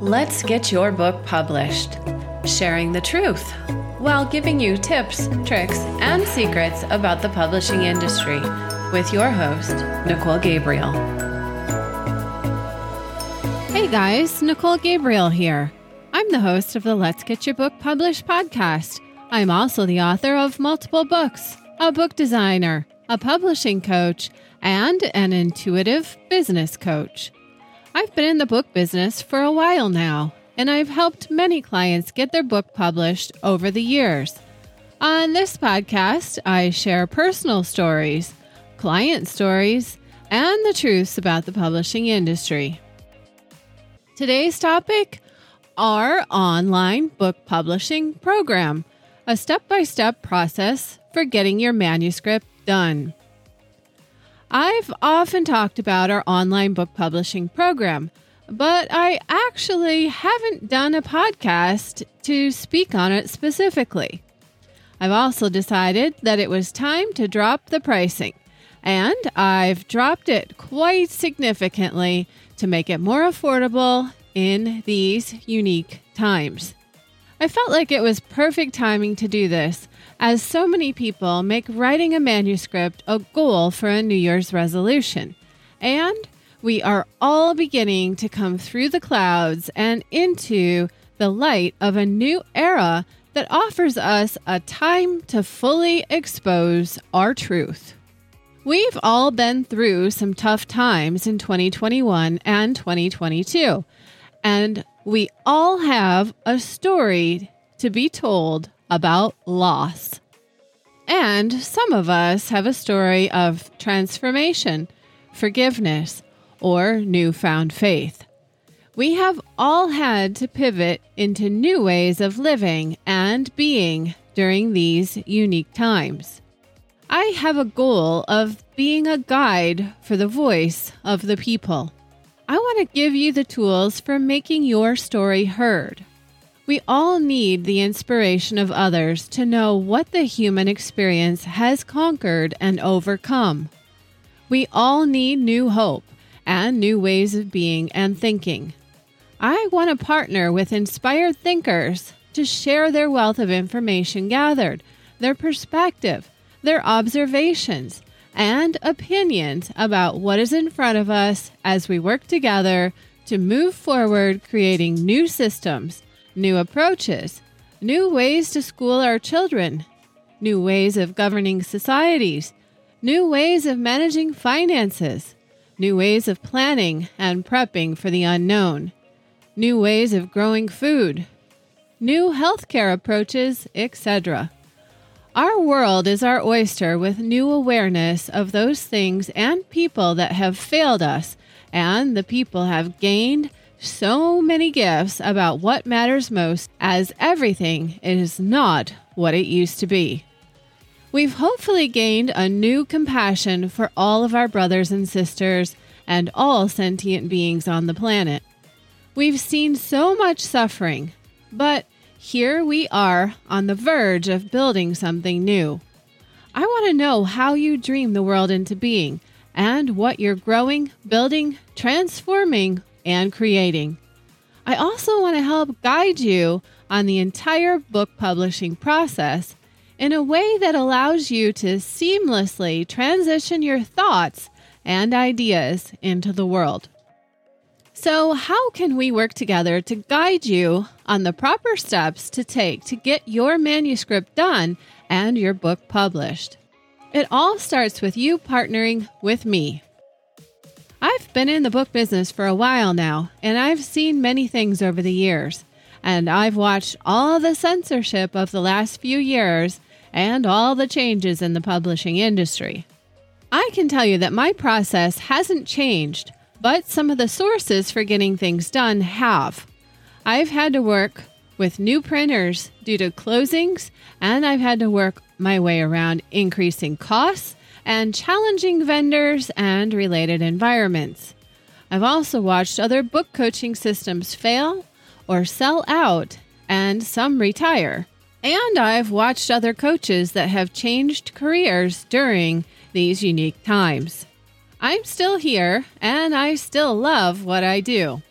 Let's get your book published. Sharing the truth while giving you tips, tricks, and secrets about the publishing industry with your host, Nicole Gabriel. Hey guys, Nicole Gabriel here. I'm the host of the Let's Get Your Book Published podcast. I'm also the author of multiple books, a book designer, a publishing coach, and an intuitive business coach. I've been in the book business for a while now, and I've helped many clients get their book published over the years. On this podcast, I share personal stories, client stories, and the truths about the publishing industry. Today's topic our online book publishing program, a step by step process for getting your manuscript done. I've often talked about our online book publishing program, but I actually haven't done a podcast to speak on it specifically. I've also decided that it was time to drop the pricing, and I've dropped it quite significantly to make it more affordable in these unique times. I felt like it was perfect timing to do this as so many people make writing a manuscript a goal for a New Year's resolution. And we are all beginning to come through the clouds and into the light of a new era that offers us a time to fully expose our truth. We've all been through some tough times in 2021 and 2022, and we all have a story to be told about loss. And some of us have a story of transformation, forgiveness, or newfound faith. We have all had to pivot into new ways of living and being during these unique times. I have a goal of being a guide for the voice of the people. I want to give you the tools for making your story heard. We all need the inspiration of others to know what the human experience has conquered and overcome. We all need new hope and new ways of being and thinking. I want to partner with inspired thinkers to share their wealth of information gathered, their perspective, their observations, and opinions about what is in front of us as we work together to move forward creating new systems new approaches, new ways to school our children, new ways of governing societies, new ways of managing finances, new ways of planning and prepping for the unknown, new ways of growing food, new healthcare approaches, etc. Our world is our oyster with new awareness of those things and people that have failed us, and the people have gained so many gifts about what matters most, as everything is not what it used to be. We've hopefully gained a new compassion for all of our brothers and sisters and all sentient beings on the planet. We've seen so much suffering, but here we are on the verge of building something new. I want to know how you dream the world into being and what you're growing, building, transforming, and creating. I also want to help guide you on the entire book publishing process in a way that allows you to seamlessly transition your thoughts and ideas into the world. So, how can we work together to guide you on the proper steps to take to get your manuscript done and your book published? It all starts with you partnering with me. I've been in the book business for a while now, and I've seen many things over the years. And I've watched all the censorship of the last few years and all the changes in the publishing industry. I can tell you that my process hasn't changed, but some of the sources for getting things done have. I've had to work with new printers due to closings, and I've had to work my way around increasing costs and challenging vendors and related environments. I've also watched other book coaching systems fail or sell out, and some retire. And I've watched other coaches that have changed careers during these unique times. I'm still here, and I still love what I do.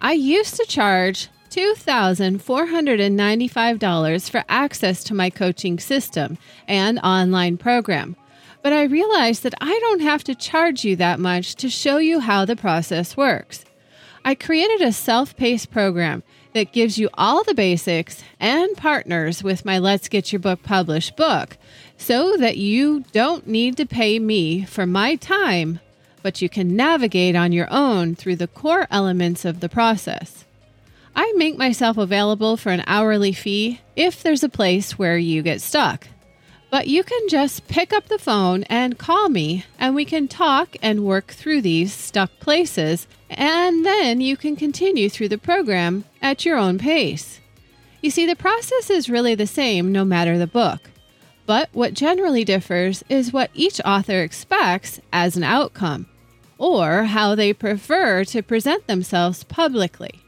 I used to charge $2,495 for access to my coaching system and online program. But I realized that I don't have to charge you that much to show you how the process works. I created a self paced program that gives you all the basics and partners with my Let's Get Your Book Published book so that you don't need to pay me for my time, but you can navigate on your own through the core elements of the process. I make myself available for an hourly fee if there's a place where you get stuck. But you can just pick up the phone and call me, and we can talk and work through these stuck places, and then you can continue through the program at your own pace. You see, the process is really the same no matter the book. But what generally differs is what each author expects as an outcome, or how they prefer to present themselves publicly.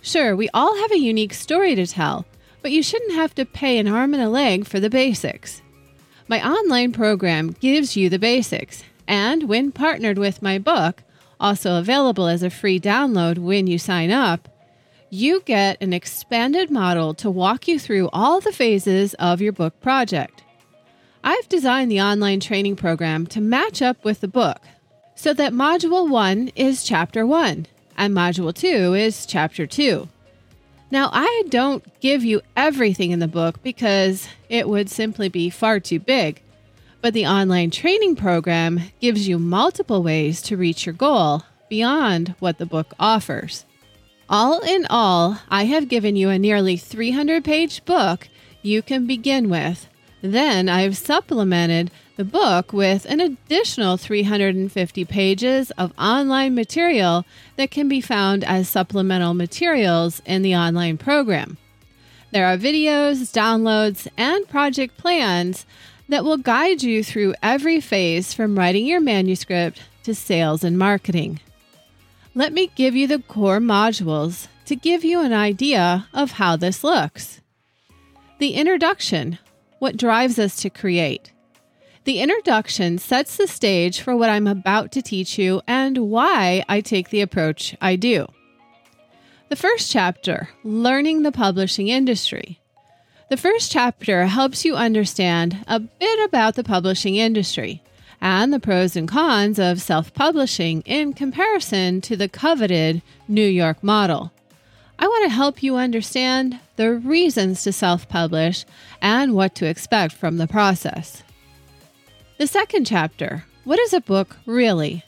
Sure, we all have a unique story to tell, but you shouldn't have to pay an arm and a leg for the basics. My online program gives you the basics, and when partnered with my book, also available as a free download when you sign up, you get an expanded model to walk you through all the phases of your book project. I've designed the online training program to match up with the book so that Module 1 is Chapter 1 and Module 2 is Chapter 2. Now, I don't give you everything in the book because it would simply be far too big, but the online training program gives you multiple ways to reach your goal beyond what the book offers. All in all, I have given you a nearly 300 page book you can begin with. Then I've supplemented the book with an additional 350 pages of online material that can be found as supplemental materials in the online program. There are videos, downloads, and project plans that will guide you through every phase from writing your manuscript to sales and marketing. Let me give you the core modules to give you an idea of how this looks. The introduction, what drives us to create. The introduction sets the stage for what I'm about to teach you and why I take the approach I do. The first chapter, Learning the Publishing Industry. The first chapter helps you understand a bit about the publishing industry and the pros and cons of self publishing in comparison to the coveted New York model. I want to help you understand the reasons to self publish and what to expect from the process. The second chapter What is a book really?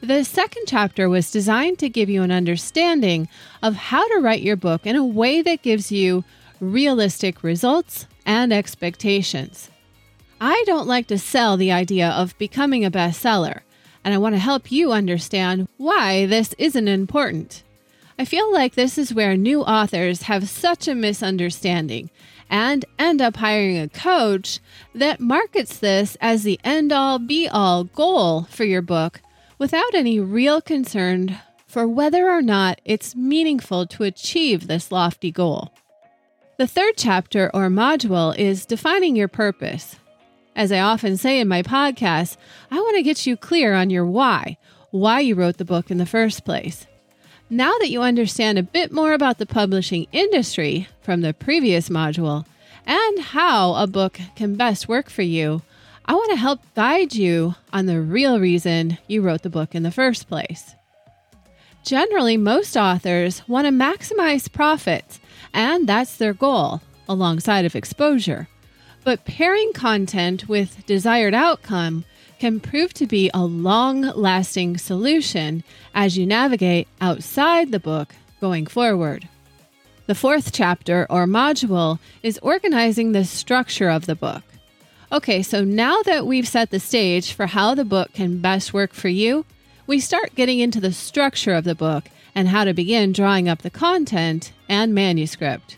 The second chapter was designed to give you an understanding of how to write your book in a way that gives you realistic results and expectations. I don't like to sell the idea of becoming a bestseller, and I want to help you understand why this isn't important. I feel like this is where new authors have such a misunderstanding and end up hiring a coach that markets this as the end all be all goal for your book without any real concern for whether or not it's meaningful to achieve this lofty goal. The third chapter or module is defining your purpose. As I often say in my podcast, I want to get you clear on your why, why you wrote the book in the first place. Now that you understand a bit more about the publishing industry from the previous module and how a book can best work for you, I want to help guide you on the real reason you wrote the book in the first place. Generally, most authors want to maximize profits, and that's their goal, alongside of exposure. But pairing content with desired outcome can prove to be a long lasting solution as you navigate outside the book going forward. The fourth chapter or module is organizing the structure of the book. Okay, so now that we've set the stage for how the book can best work for you, we start getting into the structure of the book and how to begin drawing up the content and manuscript.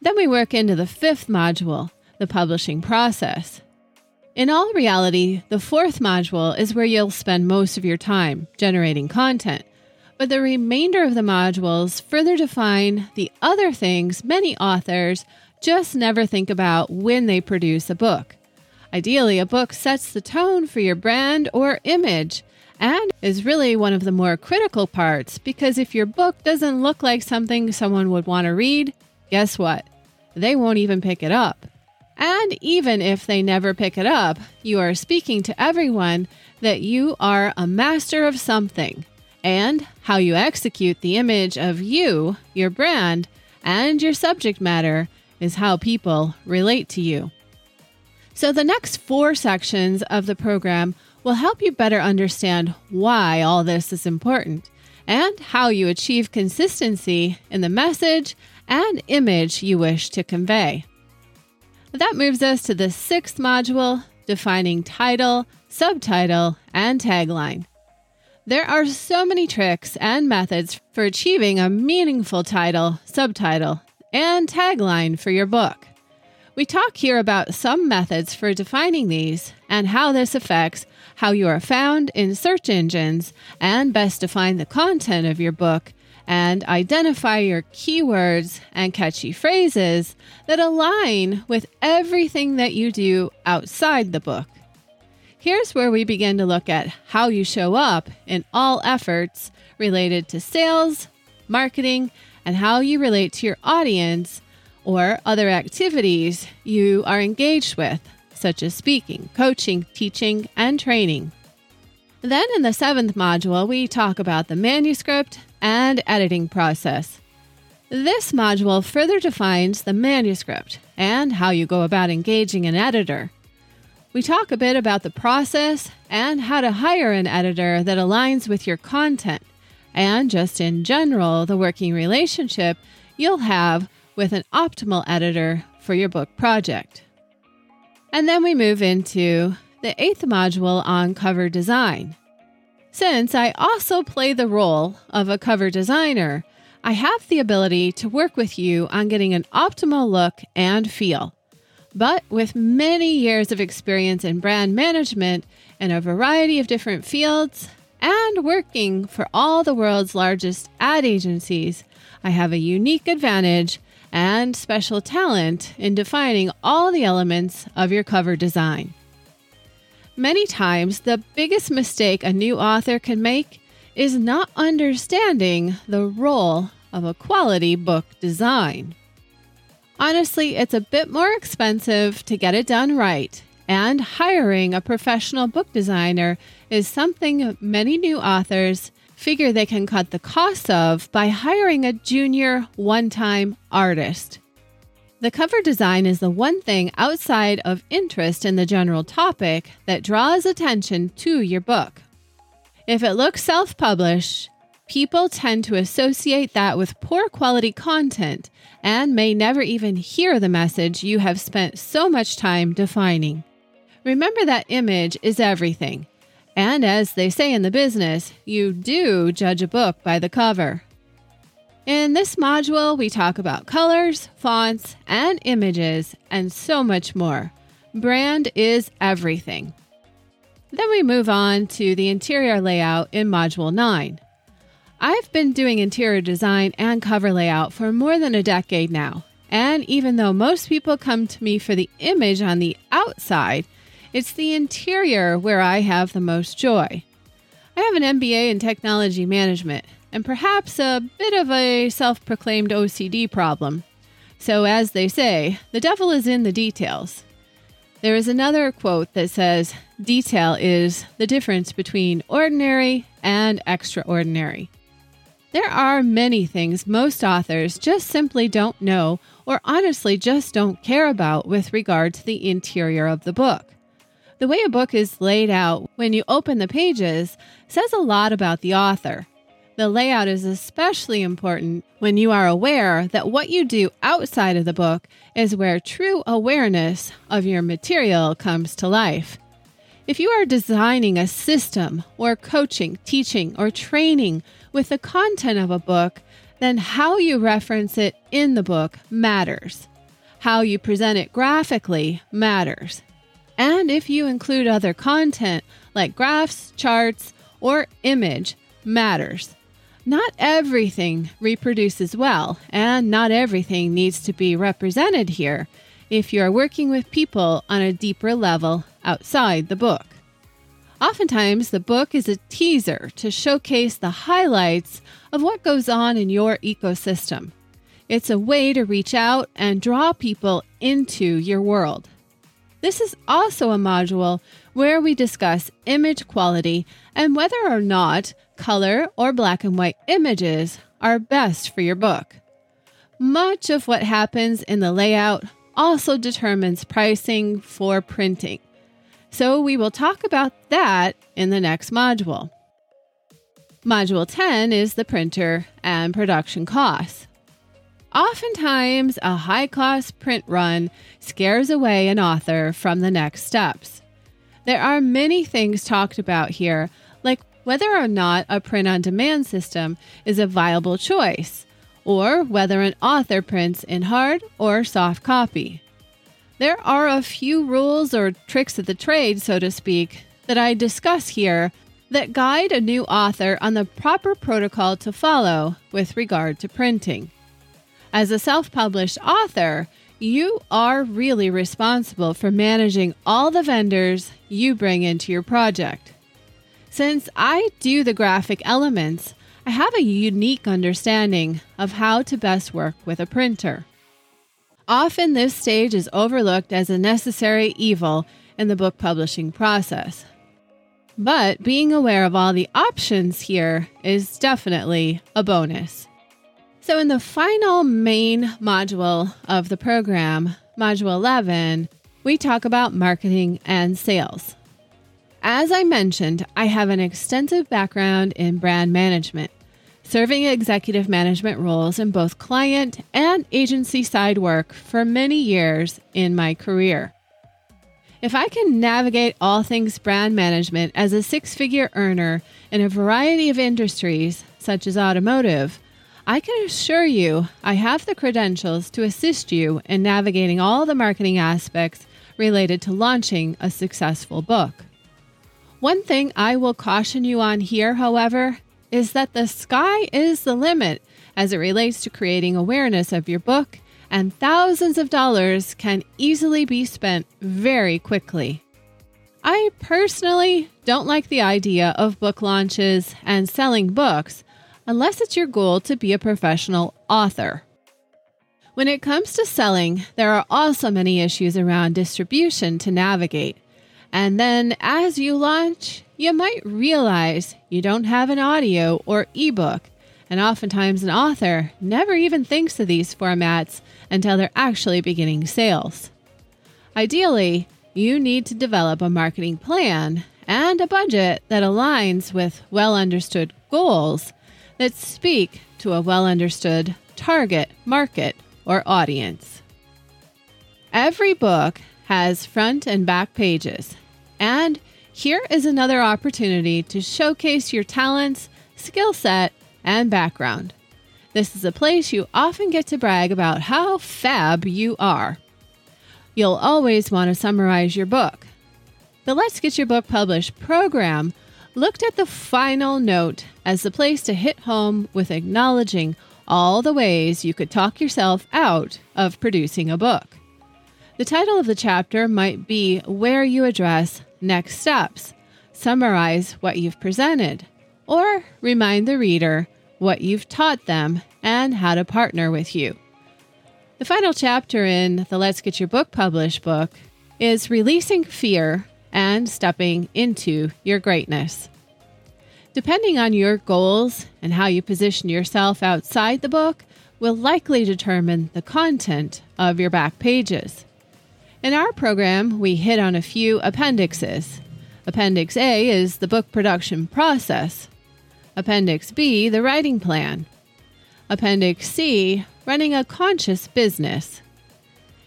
Then we work into the fifth module, the publishing process. In all reality, the fourth module is where you'll spend most of your time generating content. But the remainder of the modules further define the other things many authors just never think about when they produce a book. Ideally, a book sets the tone for your brand or image, and is really one of the more critical parts because if your book doesn't look like something someone would want to read, guess what? They won't even pick it up. And even if they never pick it up, you are speaking to everyone that you are a master of something. And how you execute the image of you, your brand, and your subject matter is how people relate to you. So, the next four sections of the program will help you better understand why all this is important and how you achieve consistency in the message and image you wish to convey. That moves us to the sixth module defining title, subtitle, and tagline. There are so many tricks and methods for achieving a meaningful title, subtitle, and tagline for your book. We talk here about some methods for defining these and how this affects how you are found in search engines and best define the content of your book and identify your keywords and catchy phrases that align with everything that you do outside the book. Here's where we begin to look at how you show up in all efforts related to sales, marketing, and how you relate to your audience or other activities you are engaged with, such as speaking, coaching, teaching, and training. Then in the seventh module, we talk about the manuscript and editing process. This module further defines the manuscript and how you go about engaging an editor. We talk a bit about the process and how to hire an editor that aligns with your content, and just in general, the working relationship you'll have with an optimal editor for your book project. And then we move into the eighth module on cover design. Since I also play the role of a cover designer, I have the ability to work with you on getting an optimal look and feel. But with many years of experience in brand management in a variety of different fields and working for all the world's largest ad agencies, I have a unique advantage and special talent in defining all the elements of your cover design. Many times, the biggest mistake a new author can make is not understanding the role of a quality book design. Honestly, it's a bit more expensive to get it done right, and hiring a professional book designer is something many new authors figure they can cut the cost of by hiring a junior one time artist. The cover design is the one thing outside of interest in the general topic that draws attention to your book. If it looks self published, people tend to associate that with poor quality content and may never even hear the message you have spent so much time defining. Remember that image is everything. And as they say in the business, you do judge a book by the cover. In this module, we talk about colors, fonts, and images, and so much more. Brand is everything. Then we move on to the interior layout in Module 9. I've been doing interior design and cover layout for more than a decade now, and even though most people come to me for the image on the outside, it's the interior where I have the most joy. I have an MBA in technology management, and perhaps a bit of a self proclaimed OCD problem. So, as they say, the devil is in the details. There is another quote that says, Detail is the difference between ordinary and extraordinary. There are many things most authors just simply don't know or honestly just don't care about with regard to the interior of the book. The way a book is laid out when you open the pages says a lot about the author. The layout is especially important when you are aware that what you do outside of the book is where true awareness of your material comes to life. If you are designing a system or coaching, teaching, or training with the content of a book, then how you reference it in the book matters. How you present it graphically matters. And if you include other content like graphs, charts, or image, matters. Not everything reproduces well, and not everything needs to be represented here if you are working with people on a deeper level outside the book. Oftentimes, the book is a teaser to showcase the highlights of what goes on in your ecosystem. It's a way to reach out and draw people into your world. This is also a module where we discuss image quality and whether or not color or black and white images are best for your book. Much of what happens in the layout also determines pricing for printing. So we will talk about that in the next module. Module 10 is the printer and production costs. Oftentimes, a high cost print run scares away an author from the next steps. There are many things talked about here, like whether or not a print on demand system is a viable choice, or whether an author prints in hard or soft copy. There are a few rules or tricks of the trade, so to speak, that I discuss here that guide a new author on the proper protocol to follow with regard to printing. As a self published author, you are really responsible for managing all the vendors you bring into your project. Since I do the graphic elements, I have a unique understanding of how to best work with a printer. Often, this stage is overlooked as a necessary evil in the book publishing process. But being aware of all the options here is definitely a bonus. So, in the final main module of the program, Module 11, we talk about marketing and sales. As I mentioned, I have an extensive background in brand management serving executive management roles in both client and agency side work for many years in my career. If I can navigate all things brand management as a six figure earner in a variety of industries, such as automotive, I can assure you I have the credentials to assist you in navigating all the marketing aspects related to launching a successful book. One thing I will caution you on here, however, is that the sky is the limit as it relates to creating awareness of your book, and thousands of dollars can easily be spent very quickly. I personally don't like the idea of book launches and selling books unless it's your goal to be a professional author. When it comes to selling, there are also many issues around distribution to navigate. And then as you launch, you might realize you don't have an audio or ebook. And oftentimes, an author never even thinks of these formats until they're actually beginning sales. Ideally, you need to develop a marketing plan and a budget that aligns with well understood goals that speak to a well understood target market or audience. Every book has front and back pages, and here is another opportunity to showcase your talents, skill set, and background. This is a place you often get to brag about how fab you are. You'll always want to summarize your book. The Let's Get Your Book Published program looked at the final note as the place to hit home with acknowledging all the ways you could talk yourself out of producing a book. The title of the chapter might be Where You Address Next Steps, summarize what you've presented, or remind the reader what you've taught them and how to partner with you. The final chapter in the Let's Get Your Book Published book is Releasing Fear and Stepping into Your Greatness. Depending on your goals and how you position yourself outside the book, will likely determine the content of your back pages. In our program, we hit on a few appendixes. Appendix A is the book production process, Appendix B, the writing plan, Appendix C, running a conscious business.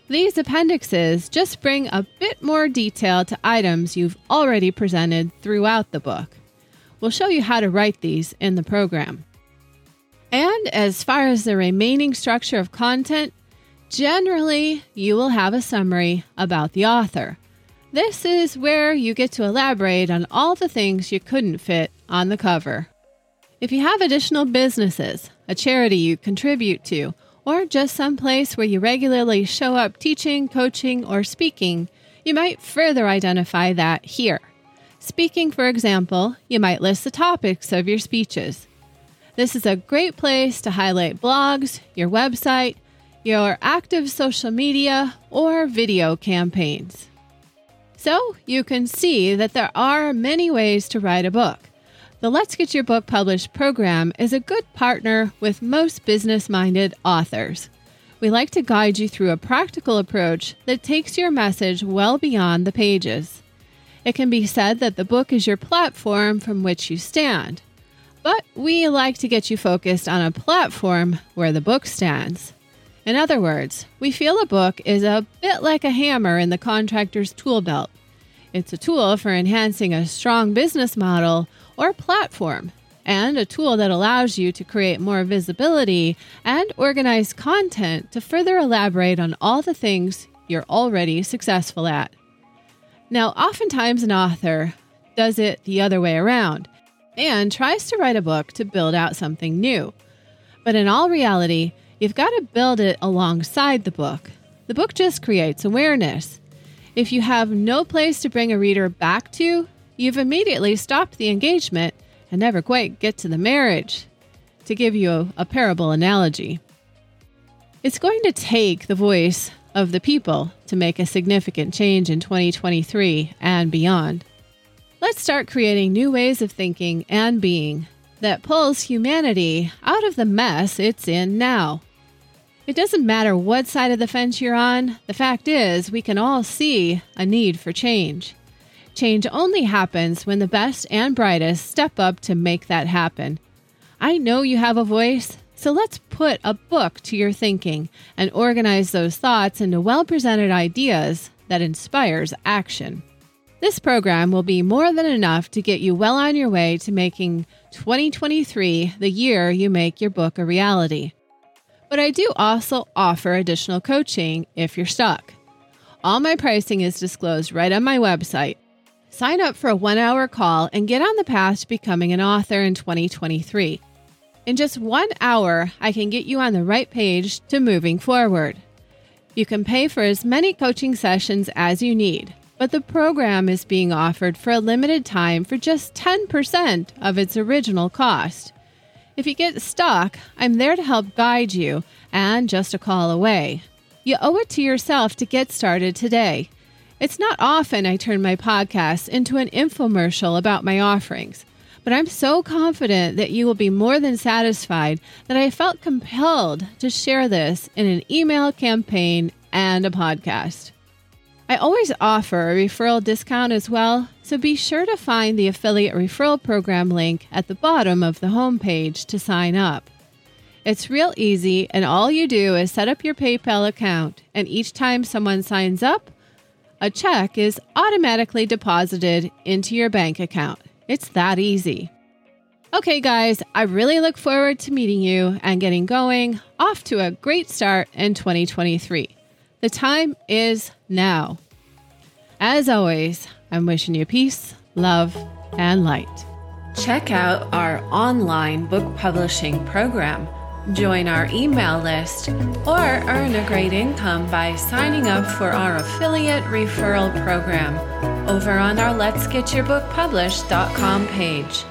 These appendixes just bring a bit more detail to items you've already presented throughout the book. We'll show you how to write these in the program. And as far as the remaining structure of content, Generally, you will have a summary about the author. This is where you get to elaborate on all the things you couldn't fit on the cover. If you have additional businesses, a charity you contribute to, or just some place where you regularly show up teaching, coaching, or speaking, you might further identify that here. Speaking, for example, you might list the topics of your speeches. This is a great place to highlight blogs, your website, your active social media, or video campaigns. So you can see that there are many ways to write a book. The Let's Get Your Book Published program is a good partner with most business minded authors. We like to guide you through a practical approach that takes your message well beyond the pages. It can be said that the book is your platform from which you stand, but we like to get you focused on a platform where the book stands. In other words, we feel a book is a bit like a hammer in the contractor's tool belt. It's a tool for enhancing a strong business model or platform, and a tool that allows you to create more visibility and organize content to further elaborate on all the things you're already successful at. Now, oftentimes an author does it the other way around and tries to write a book to build out something new. But in all reality, You've got to build it alongside the book. The book just creates awareness. If you have no place to bring a reader back to, you've immediately stopped the engagement and never quite get to the marriage. To give you a, a parable analogy, it's going to take the voice of the people to make a significant change in 2023 and beyond. Let's start creating new ways of thinking and being that pulls humanity out of the mess it's in now. It doesn't matter what side of the fence you're on, the fact is, we can all see a need for change. Change only happens when the best and brightest step up to make that happen. I know you have a voice, so let's put a book to your thinking and organize those thoughts into well presented ideas that inspires action. This program will be more than enough to get you well on your way to making 2023 the year you make your book a reality. But I do also offer additional coaching if you're stuck. All my pricing is disclosed right on my website. Sign up for a one hour call and get on the path to becoming an author in 2023. In just one hour, I can get you on the right page to moving forward. You can pay for as many coaching sessions as you need, but the program is being offered for a limited time for just 10% of its original cost. If you get stuck, I'm there to help guide you and just a call away. You owe it to yourself to get started today. It's not often I turn my podcast into an infomercial about my offerings, but I'm so confident that you will be more than satisfied that I felt compelled to share this in an email campaign and a podcast. I always offer a referral discount as well, so be sure to find the affiliate referral program link at the bottom of the homepage to sign up. It's real easy, and all you do is set up your PayPal account, and each time someone signs up, a check is automatically deposited into your bank account. It's that easy. Okay, guys, I really look forward to meeting you and getting going off to a great start in 2023. The time is now. As always, I'm wishing you peace, love, and light. Check out our online book publishing program. Join our email list or earn a great income by signing up for our affiliate referral program over on our Let's Get Your Book Published.com page.